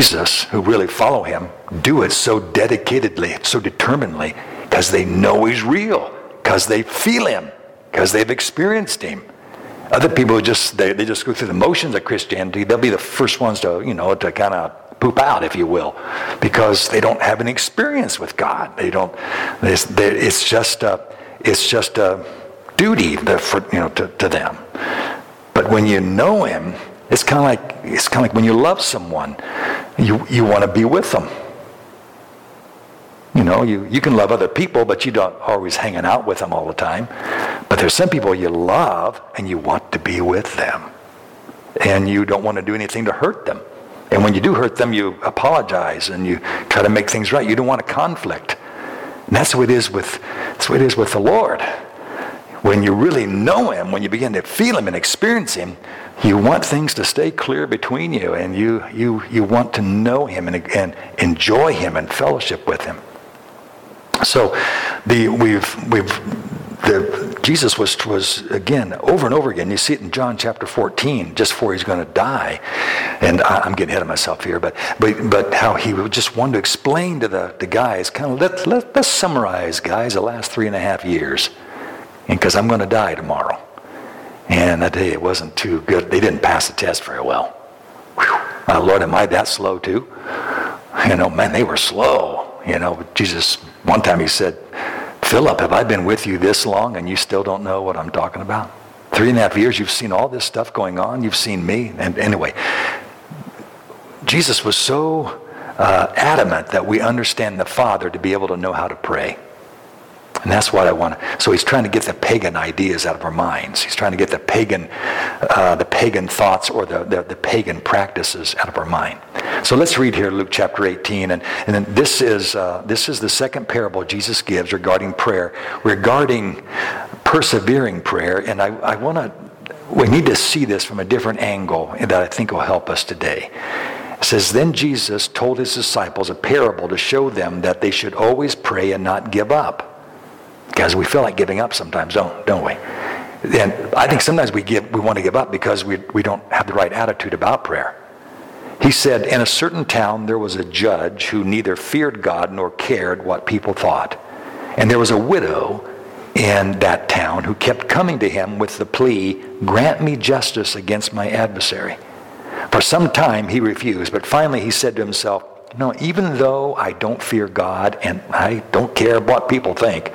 Jesus, who really follow him, do it so dedicatedly, so determinedly, because they know he's real, because they feel him, because they've experienced him. Other people just they, they just go through the motions of Christianity. They'll be the first ones to you know to kind of poop out, if you will, because they don't have an experience with God. They don't. It's, they, it's just a, it's just a duty to, for, you know to, to them. But when you know Him, it's kind of like it's kind of like when you love someone, you you want to be with them. You know, you, you can love other people, but you don't always hanging out with them all the time. But there's some people you love and you want to be with them. And you don't want to do anything to hurt them. And when you do hurt them, you apologize and you try to make things right. You don't want a conflict. And that's what it is with, that's way it is with the Lord. When you really know Him, when you begin to feel Him and experience Him, you want things to stay clear between you and you, you, you want to know Him and, and enjoy Him and fellowship with Him. So the, we've, we've, the, Jesus was, was, again, over and over again. You see it in John chapter 14, just before he's going to die. And I, am getting ahead of myself here, but, but, but how he just wanted to explain to the, the guys, kind of, let, let, let's summarize, guys, the last three and a half years. Because I'm going to die tomorrow. And tell you, it wasn't too good. They didn't pass the test very well. Whew. Lord, am I that slow too? You know, man, they were slow. You know, Jesus one time he said, Philip, have I been with you this long and you still don't know what I'm talking about? Three and a half years, you've seen all this stuff going on. You've seen me. And anyway, Jesus was so uh, adamant that we understand the Father to be able to know how to pray. And that's what I want. So he's trying to get the pagan ideas out of our minds. He's trying to get the pagan, uh, the pagan thoughts or the, the, the, pagan practices out of our mind. So let's read here Luke chapter 18. And, and then this is, uh, this is the second parable Jesus gives regarding prayer, regarding persevering prayer. And I, I want to, we need to see this from a different angle that I think will help us today. It says, Then Jesus told his disciples a parable to show them that they should always pray and not give up. Because we feel like giving up sometimes, don't, don't we? And I think sometimes we, give, we want to give up because we, we don't have the right attitude about prayer. He said, In a certain town there was a judge who neither feared God nor cared what people thought. And there was a widow in that town who kept coming to him with the plea, Grant me justice against my adversary. For some time he refused, but finally he said to himself, No, even though I don't fear God and I don't care what people think,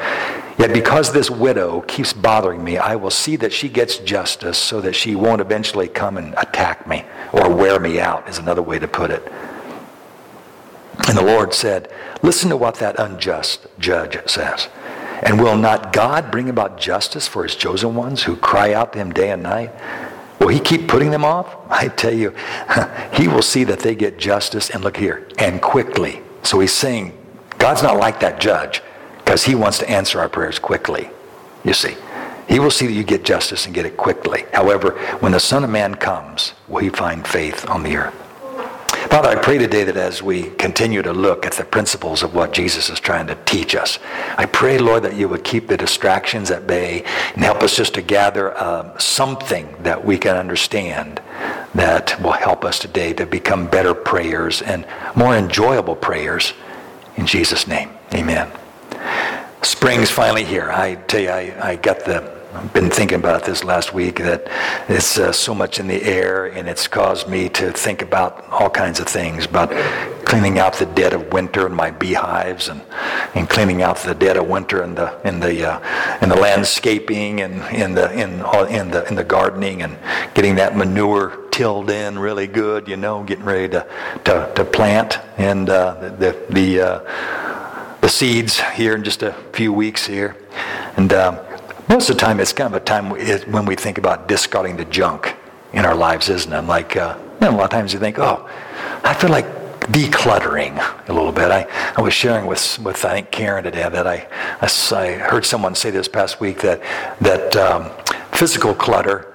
Yet because this widow keeps bothering me, I will see that she gets justice so that she won't eventually come and attack me or wear me out, is another way to put it. And the Lord said, Listen to what that unjust judge says. And will not God bring about justice for his chosen ones who cry out to him day and night? Will he keep putting them off? I tell you, he will see that they get justice, and look here, and quickly. So he's saying, God's not like that judge because he wants to answer our prayers quickly, you see. He will see that you get justice and get it quickly. However, when the Son of Man comes, will he find faith on the earth? Father, I pray today that as we continue to look at the principles of what Jesus is trying to teach us, I pray, Lord, that you would keep the distractions at bay and help us just to gather uh, something that we can understand that will help us today to become better prayers and more enjoyable prayers. In Jesus' name, amen. Spring's finally here. I tell you, I, I got the I've been thinking about this last week that it's uh, so much in the air and it's caused me to think about all kinds of things about cleaning out the dead of winter in my beehives and, and cleaning out the dead of winter in the in the uh, in the landscaping and in the in in the in the gardening and getting that manure tilled in really good you know getting ready to to, to plant and uh, the the uh, the seeds here in just a few weeks here. And um, most of the time, it's kind of a time when we think about discarding the junk in our lives, isn't it? Like, uh, you know, a lot of times you think, oh, I feel like decluttering a little bit. I, I was sharing with, with I think Karen today that I, I, I heard someone say this past week that, that um, physical clutter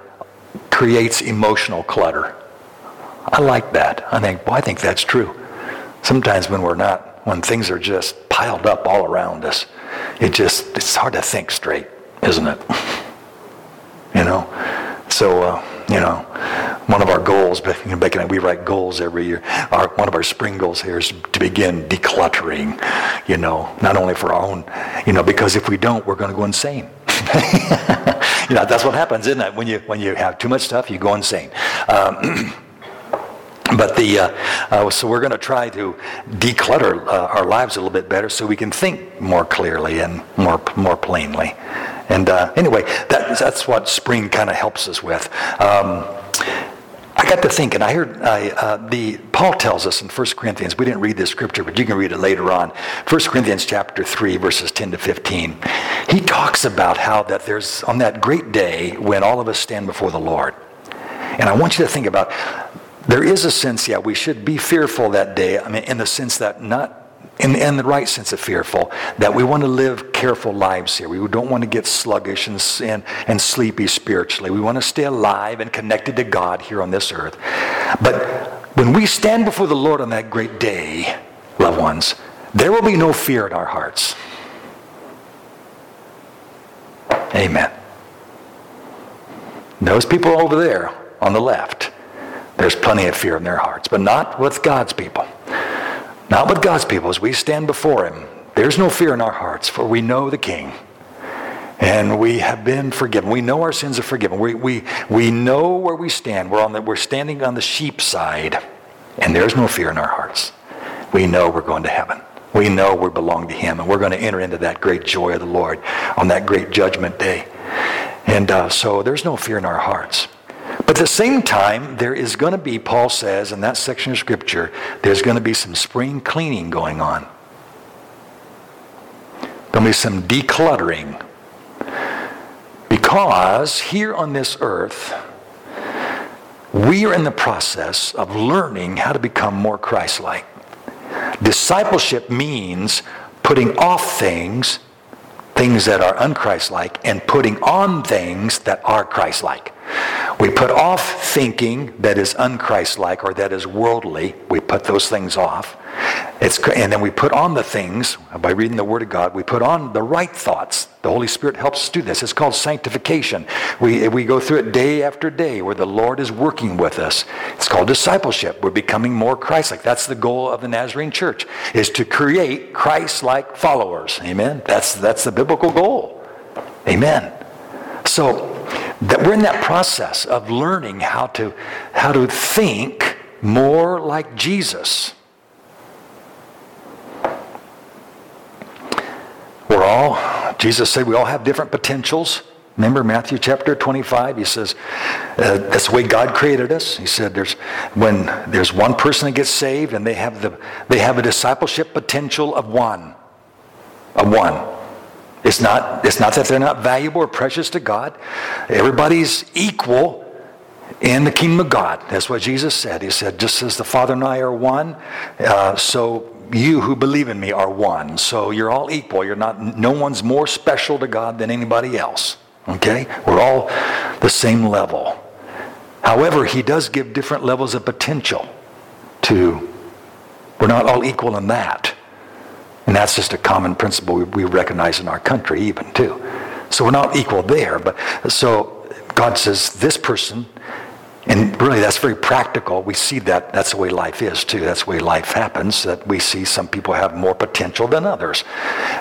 creates emotional clutter. I like that. I think, well, I think that's true. Sometimes when we're not when things are just piled up all around us, it just, it's hard to think straight, isn't it? you know? So, uh, you know, one of our goals, Becky and I, we write goals every year. Our, one of our spring goals here is to begin decluttering, you know, not only for our own, you know, because if we don't, we're going to go insane. you know, that's what happens, isn't it? When you, when you have too much stuff, you go insane. Um, But the uh, uh, so we're going to try to declutter uh, our lives a little bit better so we can think more clearly and more more plainly. And uh, anyway, that, that's what spring kind of helps us with. Um, I got to thinking. I heard I, uh, the Paul tells us in 1 Corinthians. We didn't read this scripture, but you can read it later on. 1 Corinthians chapter 3, verses 10 to 15. He talks about how that there's on that great day when all of us stand before the Lord. And I want you to think about there is a sense, yeah, we should be fearful that day. I mean, in the sense that not in, in the right sense of fearful, that we want to live careful lives here. We don't want to get sluggish and, and, and sleepy spiritually. We want to stay alive and connected to God here on this earth. But when we stand before the Lord on that great day, loved ones, there will be no fear in our hearts. Amen. Those people over there on the left, there's plenty of fear in their hearts, but not with God's people. Not with God's people. As we stand before Him, there's no fear in our hearts, for we know the King. And we have been forgiven. We know our sins are forgiven. We, we, we know where we stand. We're, on the, we're standing on the sheep side, and there's no fear in our hearts. We know we're going to heaven. We know we belong to Him, and we're going to enter into that great joy of the Lord on that great judgment day. And uh, so there's no fear in our hearts. But at the same time, there is going to be, Paul says in that section of Scripture, there's going to be some spring cleaning going on. There'll be some decluttering. Because here on this earth, we are in the process of learning how to become more Christ like. Discipleship means putting off things, things that are unchristlike, and putting on things that are Christ-like. We put off thinking that is unchristlike or that is worldly. We put those things off. It's, and then we put on the things, by reading the Word of God, we put on the right thoughts. The Holy Spirit helps us do this. It's called sanctification. We, we go through it day after day where the Lord is working with us. It's called discipleship. We're becoming more Christ-like. That's the goal of the Nazarene Church, is to create Christ-like followers. Amen? That's, that's the biblical goal. Amen. So that we're in that process of learning how to, how to think more like Jesus. We're all, Jesus said we all have different potentials. Remember Matthew chapter 25? He says, uh, that's the way God created us. He said there's, when there's one person that gets saved and they have, the, they have a discipleship potential of one. Of one. It's not, it's not that they're not valuable or precious to God. Everybody's equal in the kingdom of God. That's what Jesus said. He said, just as the Father and I are one, uh, so you who believe in me are one. So you're all equal. You're not, no one's more special to God than anybody else. Okay? We're all the same level. However, he does give different levels of potential to, we're not all equal in that. And that's just a common principle we, we recognize in our country, even too. So we're not equal there. But so God says, this person, and really that's very practical. We see that that's the way life is too. That's the way life happens, that we see some people have more potential than others.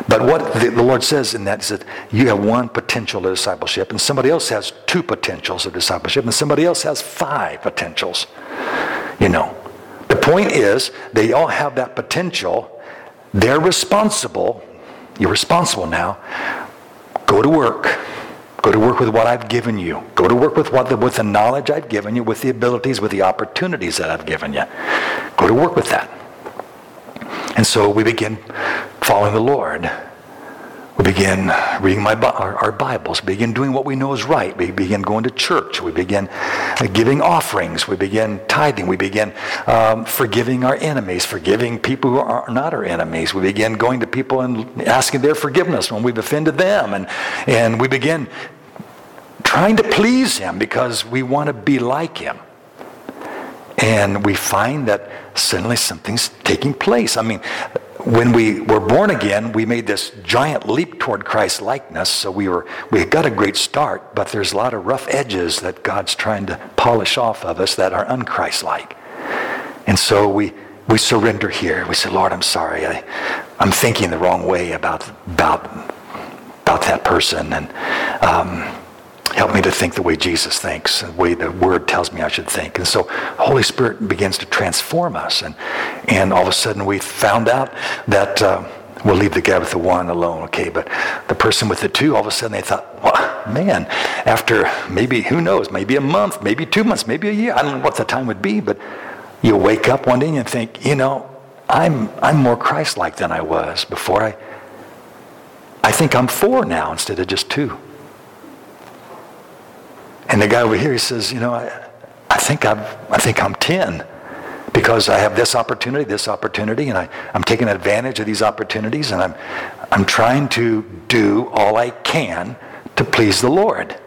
But what the, the Lord says in that is that you have one potential of discipleship, and somebody else has two potentials of discipleship, and somebody else has five potentials. You know. The point is, they all have that potential they're responsible. You're responsible now. Go to work. Go to work with what I've given you. Go to work with what the, with the knowledge I've given you, with the abilities, with the opportunities that I've given you. Go to work with that. And so we begin following the Lord. We begin reading my, our, our, Bibles. We begin doing what we know is right. We begin going to church. We begin uh, giving offerings. We begin tithing. We begin um, forgiving our enemies, forgiving people who are not our enemies. We begin going to people and asking their forgiveness when we've offended them. And, and we begin trying to please Him because we want to be like Him. And we find that suddenly something's taking place. I mean, when we were born again, we made this giant leap toward Christ likeness. So we were we got a great start, but there's a lot of rough edges that God's trying to polish off of us that are unchrist-like. And so we we surrender here. We say, Lord, I'm sorry. I, I'm thinking the wrong way about about about that person, and um, help me to think the way Jesus thinks, the way the Word tells me I should think. And so Holy Spirit begins to transform us. And, and all of a sudden we found out that uh, we'll leave the guy with the one alone, okay? But the person with the two, all of a sudden they thought, well, man, after maybe, who knows, maybe a month, maybe two months, maybe a year, I don't know what the time would be, but you wake up one day and think, you know, I'm, I'm more Christ-like than I was before. I, I think I'm four now instead of just two. And the guy over here, he says, you know, I, I think I'm, I think I'm 10 because I have this opportunity, this opportunity, and I, I'm taking advantage of these opportunities, and I'm, I'm trying to do all I can to please the Lord.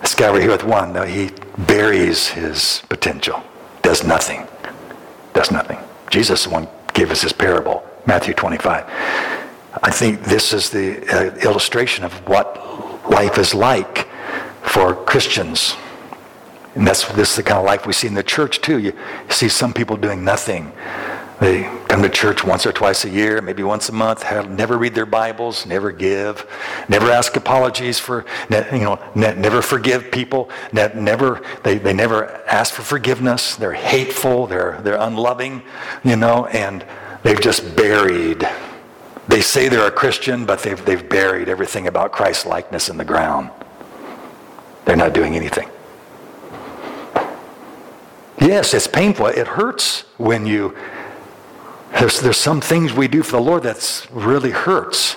This guy over here with one, though, he buries his potential, does nothing, does nothing. Jesus, the one, gave us this parable, Matthew 25. I think this is the uh, illustration of what life is like for Christians. And that's this is the kind of life we see in the church too. You see some people doing nothing. They come to church once or twice a year, maybe once a month, have, never read their Bibles, never give, never ask apologies for, you know, never forgive people, never, they, they never ask for forgiveness. They're hateful, they're, they're unloving, you know, and they've just buried. They say they're a Christian, but they've, they've buried everything about Christ likeness in the ground. They're not doing anything. Yes, it's painful. It hurts when you. There's, there's some things we do for the Lord that's really hurts.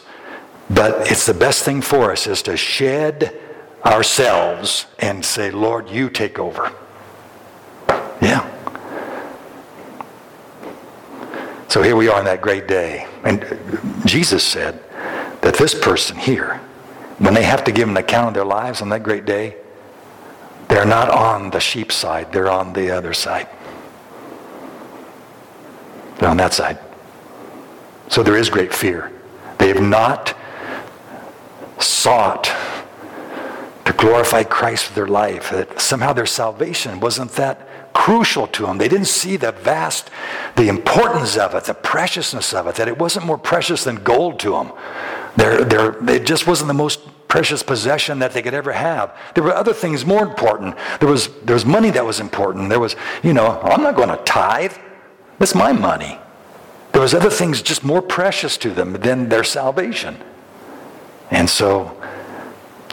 But it's the best thing for us is to shed ourselves and say, Lord, you take over. Yeah. So here we are on that great day. And Jesus said that this person here, when they have to give an account of their lives on that great day, they're not on the sheep side, they're on the other side. They're on that side. So there is great fear. They have not sought to glorify Christ with their life. That somehow their salvation wasn't that crucial to them. They didn't see the vast, the importance of it, the preciousness of it, that it wasn't more precious than gold to them. It just wasn't the most precious possession that they could ever have. There were other things more important. There was, there was money that was important. There was, you know, I'm not going to tithe. That's my money. There was other things just more precious to them than their salvation. And so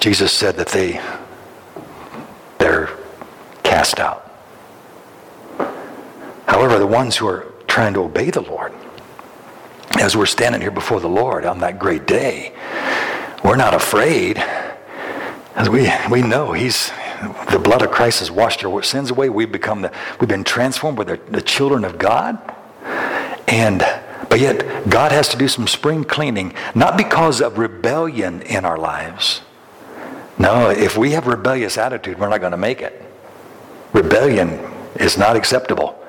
Jesus said that they they're cast out. However, the ones who are trying to obey the Lord, as we're standing here before the Lord on that great day, we're not afraid. As we, we know he's the blood of Christ has washed our sins away. We've become the, we've been transformed. We're the, the children of God. And but yet God has to do some spring cleaning, not because of rebellion in our lives. No, if we have rebellious attitude, we're not going to make it. Rebellion is not acceptable.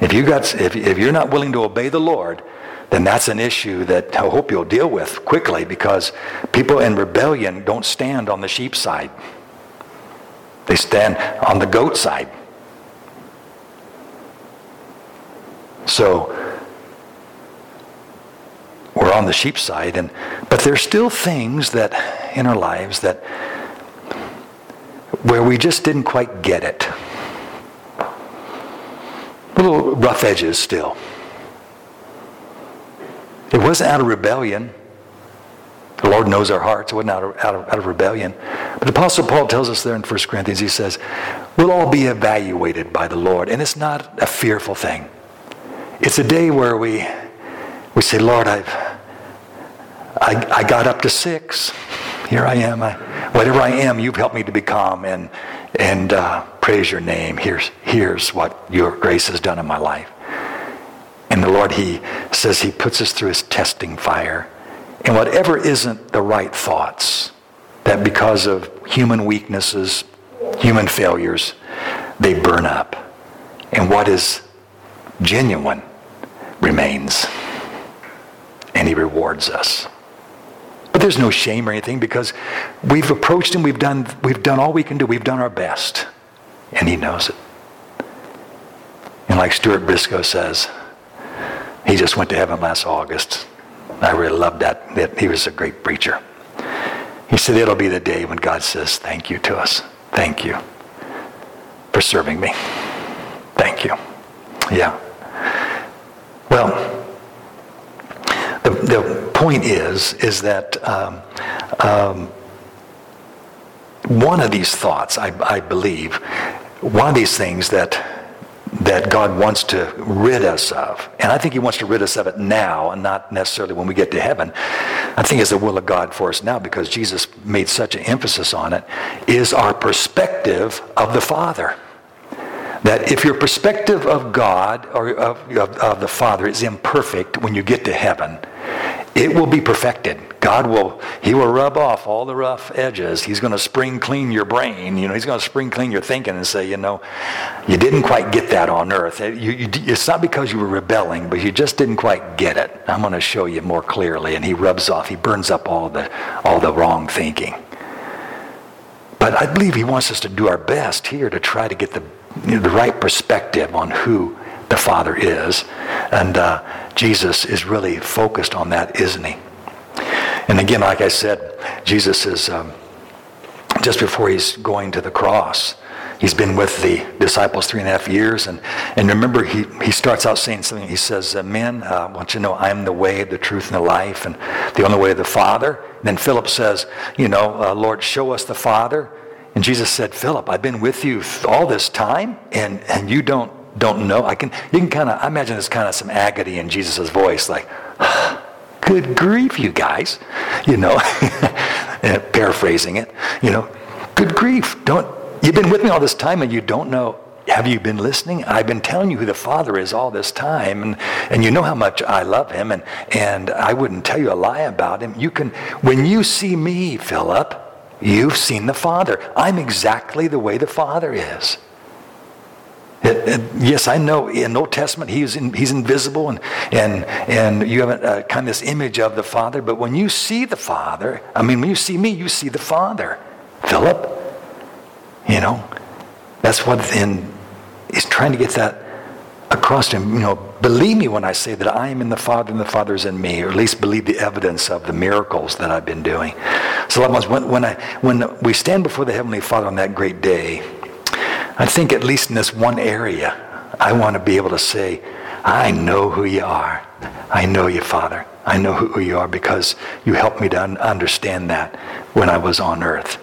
If you got if, if you're not willing to obey the Lord, then that's an issue that I hope you'll deal with quickly because people in rebellion don't stand on the sheep side. They stand on the goat side. So we're on the sheep side and but there's still things that in our lives that where we just didn't quite get it. Little rough edges still. It wasn't out of rebellion. The Lord knows our hearts. It wasn't out of, out of, out of rebellion. But the Apostle Paul tells us there in 1 Corinthians, he says, we'll all be evaluated by the Lord. And it's not a fearful thing. It's a day where we, we say, Lord, I've, I, I got up to six. Here I am. I, whatever I am, you've helped me to become. And, and uh, praise your name. Here's, here's what your grace has done in my life. And the Lord, He says He puts us through His testing fire. And whatever isn't the right thoughts, that because of human weaknesses, human failures, they burn up. And what is genuine remains. And he rewards us. But there's no shame or anything because we've approached him, we've done, we've done all we can do, we've done our best. And he knows it. And like Stuart Briscoe says, he just went to heaven last August. I really loved that. He was a great preacher. He said, It'll be the day when God says, Thank you to us. Thank you for serving me. Thank you. Yeah. Well, the, the point is, is that um, um, one of these thoughts, I, I believe, one of these things that that God wants to rid us of. And I think He wants to rid us of it now and not necessarily when we get to heaven. I think it's the will of God for us now because Jesus made such an emphasis on it, is our perspective of the Father. That if your perspective of God or of, of, of the Father is imperfect when you get to heaven, it will be perfected. God will, He will rub off all the rough edges. He's going to spring clean your brain. You know, He's going to spring clean your thinking and say, you know, you didn't quite get that on earth. Eh, you, you, it's not because you were rebelling, but you just didn't quite get it. I'm going to show you more clearly. And He rubs off, He burns up all the, all the wrong thinking. But I believe He wants us to do our best here to try to get the, you know, the right perspective on who the Father is. And uh, Jesus is really focused on that, isn't he? And again, like I said, Jesus is um, just before he's going to the cross. He's been with the disciples three and a half years. And, and remember, he, he starts out saying something. He says, uh, Men, uh, I want you to know I'm the way, the truth, and the life, and the only way to the Father. And then Philip says, You know, uh, Lord, show us the Father. And Jesus said, Philip, I've been with you all this time, and, and you don't don't know. I can you can kind of I imagine there's kind of some agony in Jesus' voice, like, good grief, you guys, you know, paraphrasing it, you know, good grief, don't you've been with me all this time and you don't know. Have you been listening? I've been telling you who the Father is all this time, and, and you know how much I love him, and, and I wouldn't tell you a lie about him. You can, when you see me, Philip, you've seen the Father. I'm exactly the way the Father is. It, it, yes, I know in Old Testament he's, in, he's invisible and, and, and you have a, a, kind of this image of the Father, but when you see the Father, I mean, when you see me, you see the Father. Philip, you know, that's what in, he's trying to get that across to him. You know, believe me when I say that I am in the Father and the Father is in me, or at least believe the evidence of the miracles that I've been doing. So, loved ones, when, when, I, when we stand before the Heavenly Father on that great day, I think, at least in this one area, I want to be able to say, I know who you are. I know you, Father. I know who you are because you helped me to understand that when I was on earth.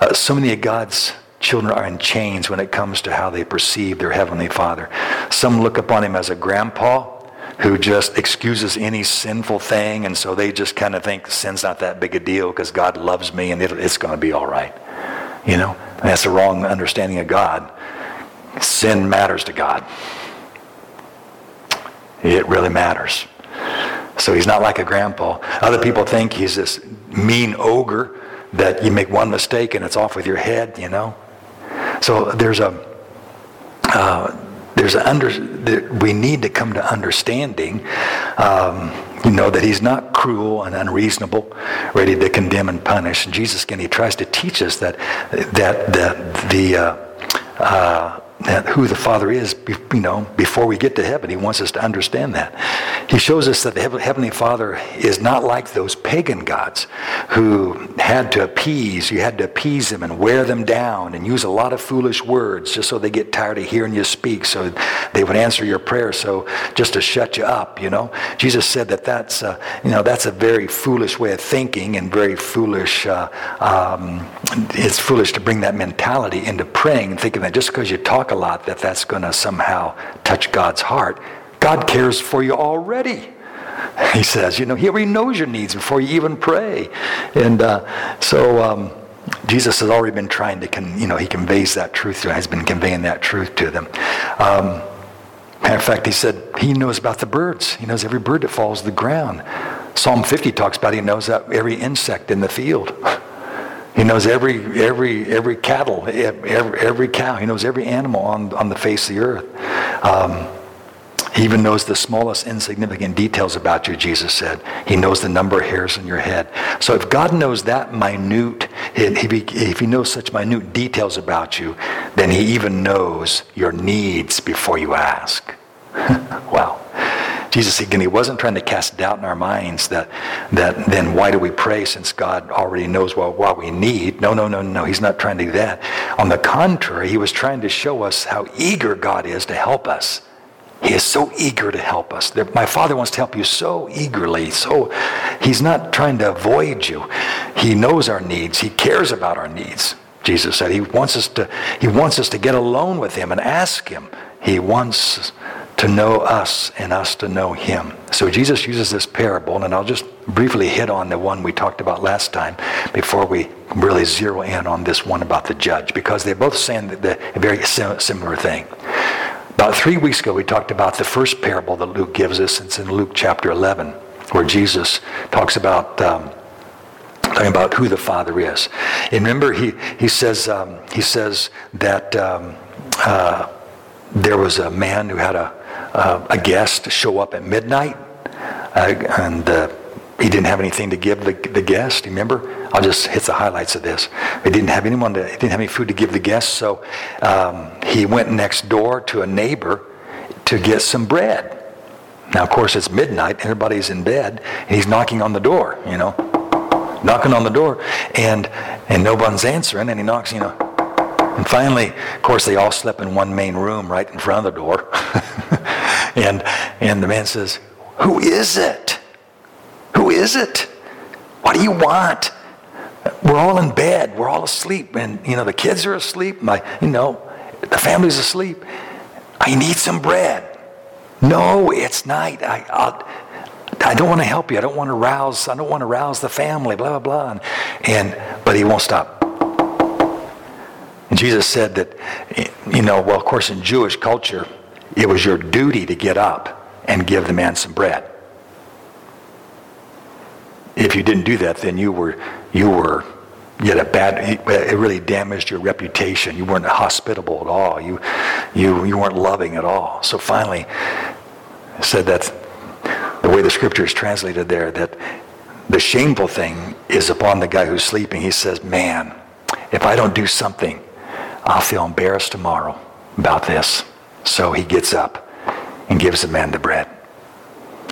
Uh, so many of God's children are in chains when it comes to how they perceive their Heavenly Father. Some look upon Him as a grandpa who just excuses any sinful thing, and so they just kind of think sin's not that big a deal because God loves me and it's going to be all right. You know, and that's the wrong understanding of God. Sin matters to God. It really matters. So he's not like a grandpa. Other people think he's this mean ogre that you make one mistake and it's off with your head, you know. So there's a uh, there's a under we need to come to understanding. Um, you know that he's not cruel and unreasonable, ready to condemn and punish. Jesus again, he tries to teach us that that the the uh, uh, who the Father is, you know, before we get to heaven. He wants us to understand that. He shows us that the Heavenly Father is not like those pagan gods who had to appease, you had to appease them and wear them down and use a lot of foolish words just so they get tired of hearing you speak, so they would answer your prayer, so just to shut you up, you know. Jesus said that that's, uh, you know, that's a very foolish way of thinking and very foolish, uh, um, it's foolish to bring that mentality into praying and thinking that just because you talk a lot that that's going to somehow touch God's heart. God cares for you already. He says, you know, he already knows your needs before you even pray. And uh, so um, Jesus has already been trying to, con- you know, he conveys that truth to has been conveying that truth to them. Um, matter of fact, he said he knows about the birds. He knows every bird that falls to the ground. Psalm 50 talks about he knows every insect in the field. He knows every every every cattle, every, every cow. He knows every animal on on the face of the earth. Um, He even knows the smallest insignificant details about you, Jesus said. He knows the number of hairs in your head. So if God knows that minute, if he knows such minute details about you, then he even knows your needs before you ask. wow. Jesus, again, he wasn't trying to cast doubt in our minds that, that then why do we pray since God already knows what, what we need? No, no, no, no. He's not trying to do that. On the contrary, he was trying to show us how eager God is to help us. He is so eager to help us. My Father wants to help you so eagerly. So He's not trying to avoid you. He knows our needs. He cares about our needs. Jesus said He wants us to. He wants us to get alone with Him and ask Him. He wants to know us and us to know him. So Jesus uses this parable, and I'll just briefly hit on the one we talked about last time before we really zero in on this one about the judge, because they're both saying the, very similar thing. About three weeks ago, we talked about the first parable that Luke gives us. It's in Luke chapter 11, where Jesus talks about um, talking about who the Father is. And remember, he he says um, he says that um, uh, there was a man who had a uh, a guest show up at midnight, uh, and uh, he didn't have anything to give the, the guest. Remember, I'll just hit the highlights of this. He didn't have anyone to, he didn't have any food to give the guest, so um, he went next door to a neighbor to get some bread. Now, of course, it's midnight. Everybody's in bed, and he's knocking on the door. You know, knocking on the door, and and no one's answering. And he knocks. You know, and finally, of course, they all slept in one main room right in front of the door. and, and the man says, Who is it? Who is it? What do you want? We're all in bed. We're all asleep. And, you know, the kids are asleep. My, you know, the family's asleep. I need some bread. No, it's night. I, I'll, I don't want to help you. I don't want to rouse. I don't want to rouse the family. Blah blah blah. And, and but he won't stop. And Jesus said that, you know, well, of course, in Jewish culture, it was your duty to get up and give the man some bread. If you didn't do that, then you were, you were, you had a bad, it really damaged your reputation. You weren't hospitable at all. You, you, you weren't loving at all. So finally, said that the way the scripture is translated there, that the shameful thing is upon the guy who's sleeping. He says, man, if I don't do something, I'll feel embarrassed tomorrow about this. So he gets up and gives the man the bread.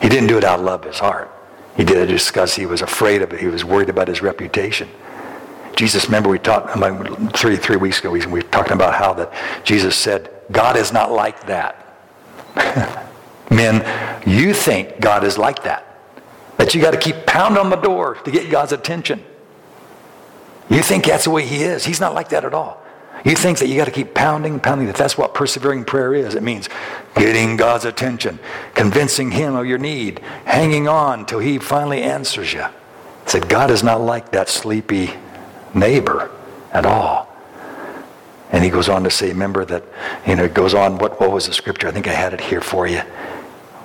He didn't do it out of love of his heart. He did it just because he was afraid of it. He was worried about his reputation. Jesus, remember we talked like three, three weeks ago, we were talking about how that Jesus said, God is not like that. Men, you think God is like that. That you got to keep pounding on the door to get God's attention. You think that's the way he is. He's not like that at all. You think that you got to keep pounding, pounding, that that's what persevering prayer is. It means getting God's attention, convincing Him of your need, hanging on till He finally answers you. Said God is not like that sleepy neighbor at all. And he goes on to say, remember that, you know, it goes on, what, what was the scripture? I think I had it here for you.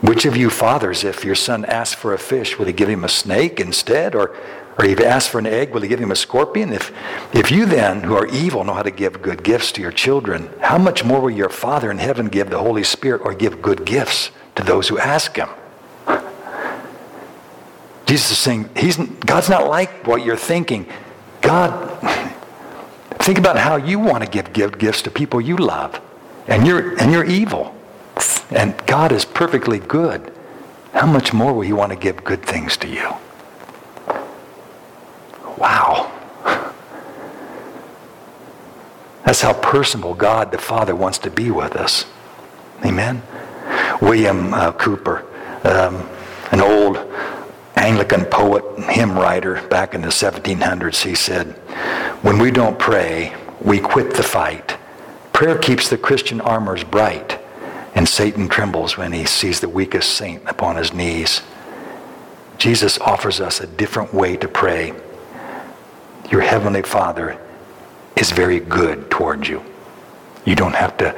Which of you fathers, if your son asked for a fish, would he give him a snake instead? Or or if he asks for an egg, will he give him a scorpion? If, if you then, who are evil, know how to give good gifts to your children, how much more will your Father in heaven give the Holy Spirit or give good gifts to those who ask him? Jesus is saying, he's, God's not like what you're thinking. God, think about how you want to give, give gifts to people you love. And you're, and you're evil. And God is perfectly good. How much more will he want to give good things to you? Wow. That's how personal God the Father wants to be with us. Amen. William uh, Cowper, um, an old Anglican poet and hymn writer back in the 1700s, he said, When we don't pray, we quit the fight. Prayer keeps the Christian armors bright, and Satan trembles when he sees the weakest saint upon his knees. Jesus offers us a different way to pray your heavenly Father is very good towards you. You don't have to,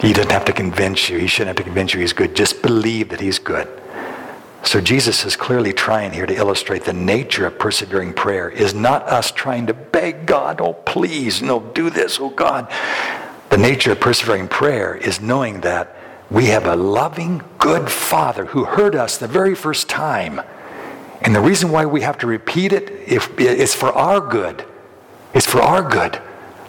he doesn't have to convince you. He shouldn't have to convince you he's good. Just believe that he's good. So Jesus is clearly trying here to illustrate the nature of persevering prayer is not us trying to beg God, oh please, no, do this, oh God. The nature of persevering prayer is knowing that we have a loving, good Father who heard us the very first time. And the reason why we have to repeat it if is for our good. It's for our good.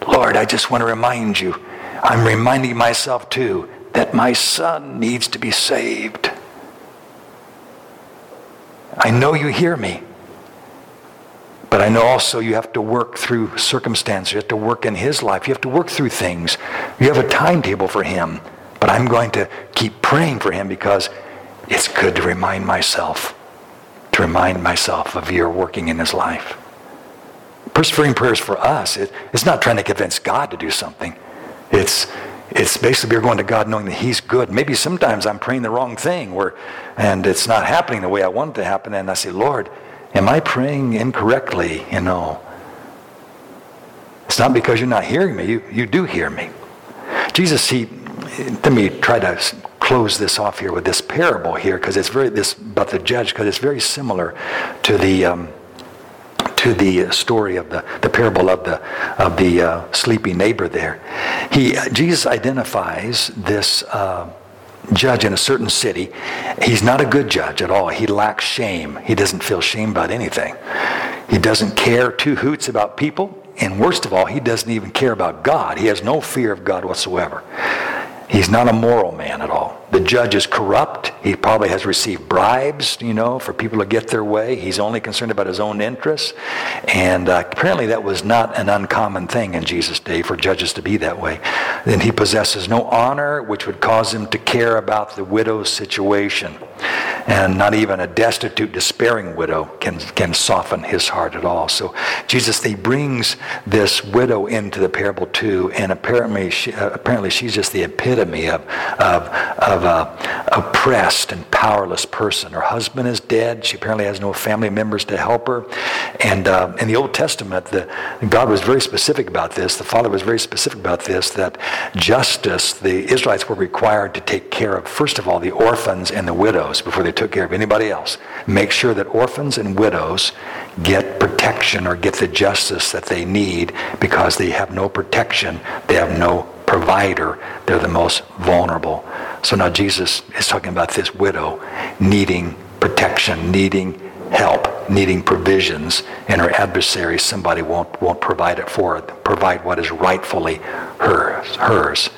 Lord, I just want to remind you, I'm reminding myself too, that my son needs to be saved. I know you hear me. But I know also you have to work through circumstances. You have to work in his life. You have to work through things. You have a timetable for him. But I'm going to keep praying for him because it's good to remind myself, to remind myself of your working in his life. Persevering prayers for us, it, it's not trying to convince God to do something. It's, it's basically we're going to God knowing that he's good. Maybe sometimes I'm praying the wrong thing where, and it's not happening the way I want it to happen. And I say, Lord, Am I praying incorrectly? You know. It's not because you're not hearing me. You, you do hear me. Jesus, he, let me try to close this off here with this parable here because it's very, this about the judge, because it's very similar to the, um, to the story of the, the parable of the, of the uh, sleepy neighbor there. He, Jesus identifies this uh, judge in a certain city. He's not a good judge at all. He lacks shame. He doesn't feel shame about anything. He doesn't care two hoots about people. And worst of all, he doesn't even care about God. He has no fear of God whatsoever. He's not a moral man at all. The judge is corrupt. He probably has received bribes, you know, for people to get their way. He's only concerned about his own interests. And uh, apparently that was not an uncommon thing in Jesus' day for judges to be that way. Then he possesses no honor, which would cause him to care about the widow's situation. And not even a destitute, despairing widow can, can soften his heart at all. So Jesus, he brings this widow into the parable too, and apparently, she, uh, apparently she's just the epitome of, of, of a oppressed and powerless person. Her husband is dead. She apparently has no family members to help her. And uh, in the Old Testament, the, God was very specific about this. The Father was very specific about this, that justice, the Israelites were required to take care of, first of all, the orphans and the widows before they took care of anybody else. Make sure that orphans and widows get protection or get the justice that they need because they have no protection. They have no provider. They're the most vulnerable. So now Jesus is talking about this widow needing protection, needing help, needing provisions, and her adversary, somebody won't, won't provide it for her, provide what is rightfully hers, hers.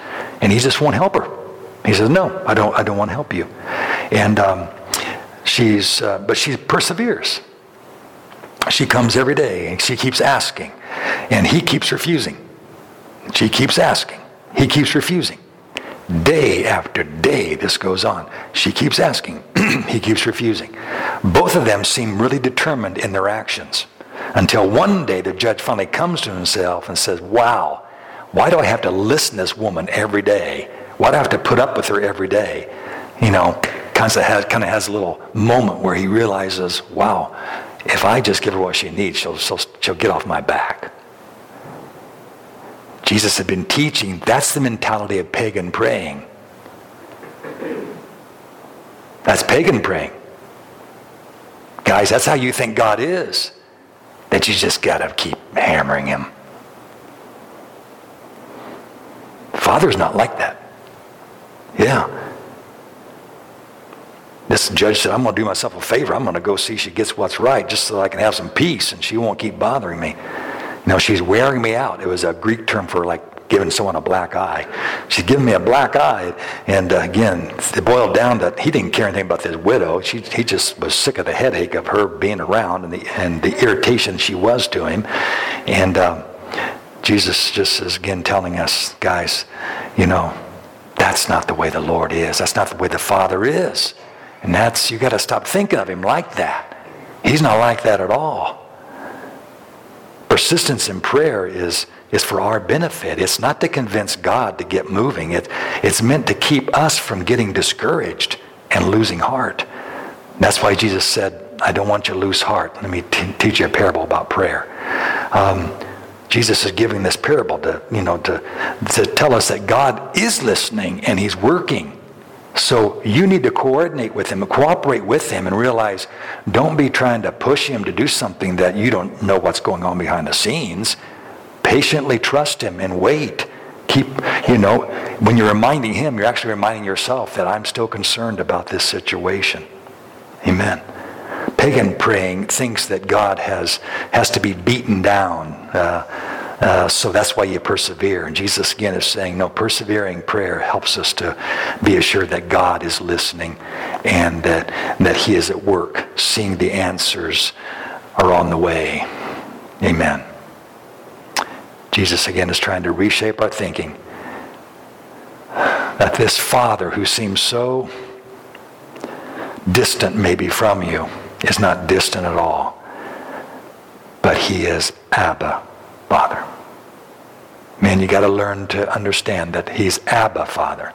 And he just won't help her. He says, no, I don't, I don't want to help you. And um, she's, uh, but she perseveres. She comes every day and she keeps asking. And he keeps refusing. She keeps asking. He keeps refusing. Day after day, this goes on. She keeps asking. he keeps refusing. Both of them seem really determined in their actions until one day the judge finally comes to himself and says, Wow, why do I have to listen to this woman every day? Why do I have to put up with her every day? You know, kind of has, kind of has a little moment where he realizes, wow, if I just give her what she needs, she'll, she'll, she'll get off my back. Jesus had been teaching that's the mentality of pagan praying. That's pagan praying. Guys, that's how you think God is. That you just got to keep hammering him. Father's not like that. Yeah. This judge said, I'm going to do myself a favor. I'm going to go see she gets what's right just so I can have some peace and she won't keep bothering me. Know, she's wearing me out. It was a Greek term for like giving someone a black eye. She's giving me a black eye. And uh, again, it boiled down that he didn't care anything about this widow. She, he just was sick of the headache of her being around and the, and the irritation she was to him. And um, Jesus just is again telling us, guys, you know, that's not the way the Lord is. That's not the way the Father is. And that's, you got to stop thinking of him like that. He's not like that at all. Persistence in prayer is, is for our benefit. It's not to convince God to get moving. It, it's meant to keep us from getting discouraged and losing heart. That's why Jesus said, I don't want you to lose heart. Let me t- teach you a parable about prayer. Um, Jesus is giving this parable to, you know, to, to tell us that God is listening and he's working so you need to coordinate with him, and cooperate with him, and realize don't be trying to push him to do something that you don't know what's going on behind the scenes. Patiently trust him and wait. Keep, you know, when you're reminding him, you're actually reminding yourself that I'm still concerned about this situation. Amen. Pagan praying thinks that God has, has to be beaten down. Uh, uh, so that's why you persevere. And Jesus again is saying, no, persevering prayer helps us to be assured that God is listening and that, that He is at work, seeing the answers are on the way. Amen. Jesus again is trying to reshape our thinking that this Father who seems so distant maybe from you is not distant at all, but He is Abba, Father. Man, you got to learn to understand that he's Abba, Father.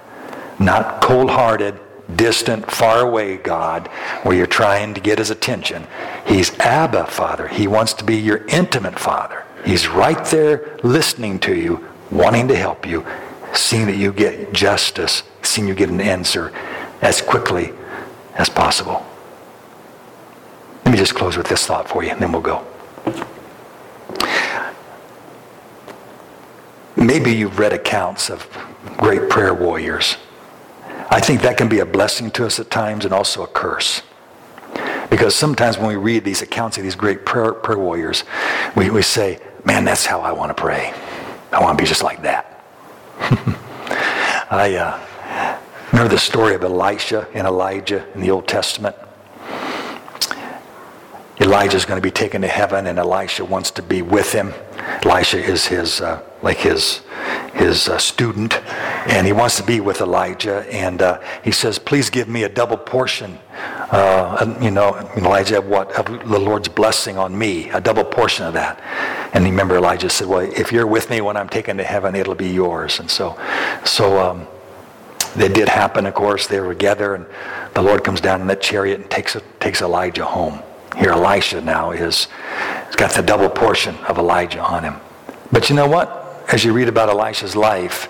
Not cold-hearted, distant, far away God where you're trying to get his attention. He's Abba, Father. He wants to be your intimate Father. He's right there listening to you, wanting to help you, seeing that you get justice, seeing you get an answer as quickly as possible. Let me just close with this thought for you, and then we'll go. Maybe you've read accounts of great prayer warriors. I think that can be a blessing to us at times and also a curse. Because sometimes when we read these accounts of these great prayer, prayer warriors, we, we say, man, that's how I want to pray. I want to be just like that. I uh, remember the story of Elisha and Elijah in the Old Testament. Elijah is going to be taken to heaven, and Elisha wants to be with him. Elisha is his uh, like his his uh, student, and he wants to be with Elijah. And uh, he says, "Please give me a double portion." Uh, you know, Elijah, what of the Lord's blessing on me, a double portion of that. And remember, Elijah said, "Well, if you're with me when I'm taken to heaven, it'll be yours." And so, so. Um, it did happen, of course. They were together, and the Lord comes down in that chariot and takes, takes Elijah home. Here, Elisha now is, he's got the double portion of Elijah on him. But you know what? As you read about Elisha's life,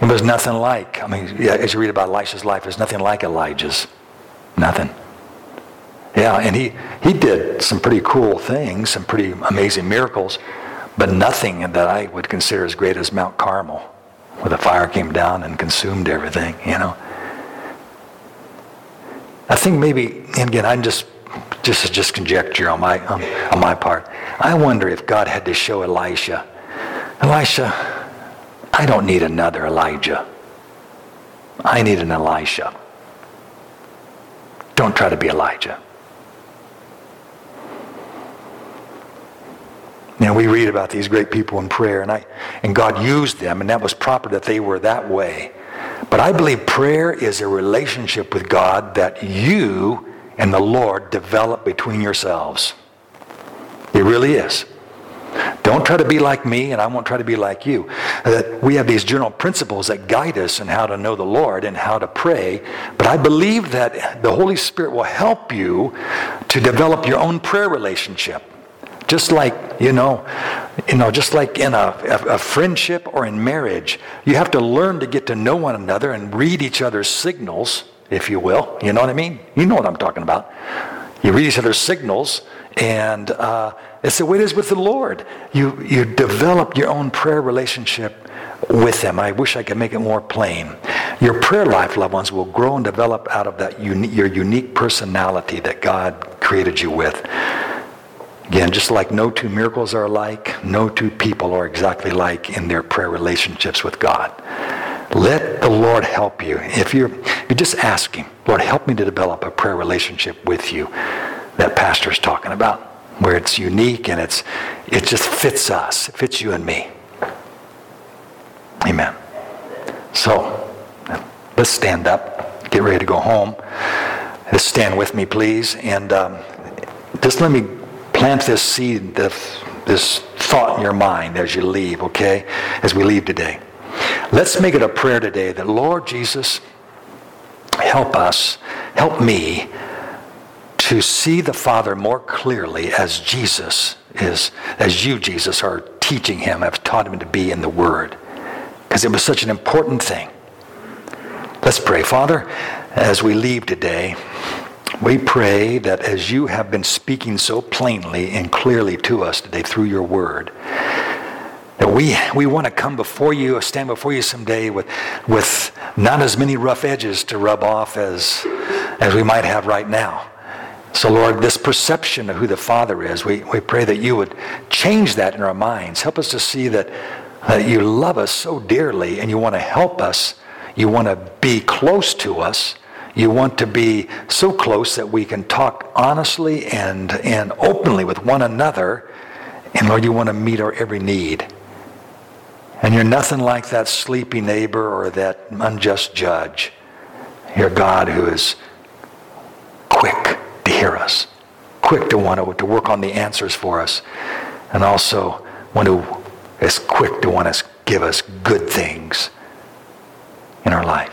it was nothing like, I mean, yeah, as you read about Elisha's life, it's nothing like Elijah's. Nothing. Yeah, and he, he did some pretty cool things, some pretty amazing miracles, but nothing that I would consider as great as Mount Carmel, where the fire came down and consumed everything, you know. I think maybe, and again, I'm just this is just conjecture on my, on, on my part. I wonder if God had to show Elisha, Elisha, I don't need another Elijah. I need an Elisha. Don't try to be Elijah. Now we read about these great people in prayer, and I and God used them, and that was proper that they were that way. But I believe prayer is a relationship with God that you and the Lord develop between yourselves. It really is. Don't try to be like me, and I won't try to be like you. That we have these general principles that guide us in how to know the Lord and how to pray. But I believe that the Holy Spirit will help you to develop your own prayer relationship. Just like, you know, you know, just like in a, a, a friendship or in marriage, you have to learn to get to know one another and read each other's signals if you will. You know what I mean? You know what I'm talking about. You read each other's signals, and uh, it's the way it is with the Lord. You, you develop your own prayer relationship with Him. I wish I could make it more plain. Your prayer life, loved ones, will grow and develop out of that uni- your unique personality that God created you with. Again, just like no two miracles are alike, no two people are exactly like in their prayer relationships with God. Let the Lord help you. If you're, you're just asking, Lord, help me to develop a prayer relationship with you that pastor's talking about, where it's unique and it's it just fits us. It fits you and me. Amen. So let's stand up, get ready to go home. Just stand with me, please, and um, just let me plant this seed, this, this thought in your mind as you leave, okay? As we leave today. Let's make it a prayer today that, Lord Jesus, help us, help me to see the Father more clearly as Jesus is, as you, Jesus, are teaching him, have taught him to be in the Word. Because it was such an important thing. Let's pray. Father, as we leave today, we pray that as you have been speaking so plainly and clearly to us today through your Word, That we, we want to come before you or stand before you someday with, with not as many rough edges to rub off as, as we might have right now. So, Lord, this perception of who the Father is, we, we pray that you would change that in our minds. Help us to see that, that you love us so dearly and you want to help us. You want to be close to us. You want to be so close that we can talk honestly and, and openly with one another. And Lord, you want to meet our every need. And you're nothing like that sleepy neighbor or that unjust judge. You're God who is quick to hear us, quick to want to, to work on the answers for us, and also one who is quick to want to give us good things in our life.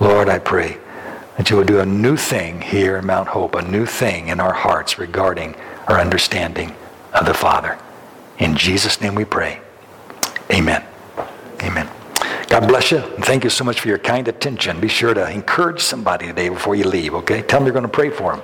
Lord, I pray that you will do a new thing here in Mount Hope, a new thing in our hearts regarding our understanding of the Father. In Jesus' name we pray. Amen. Amen. God bless you. And thank you so much for your kind attention. Be sure to encourage somebody today before you leave, okay? Tell them you're going to pray for them.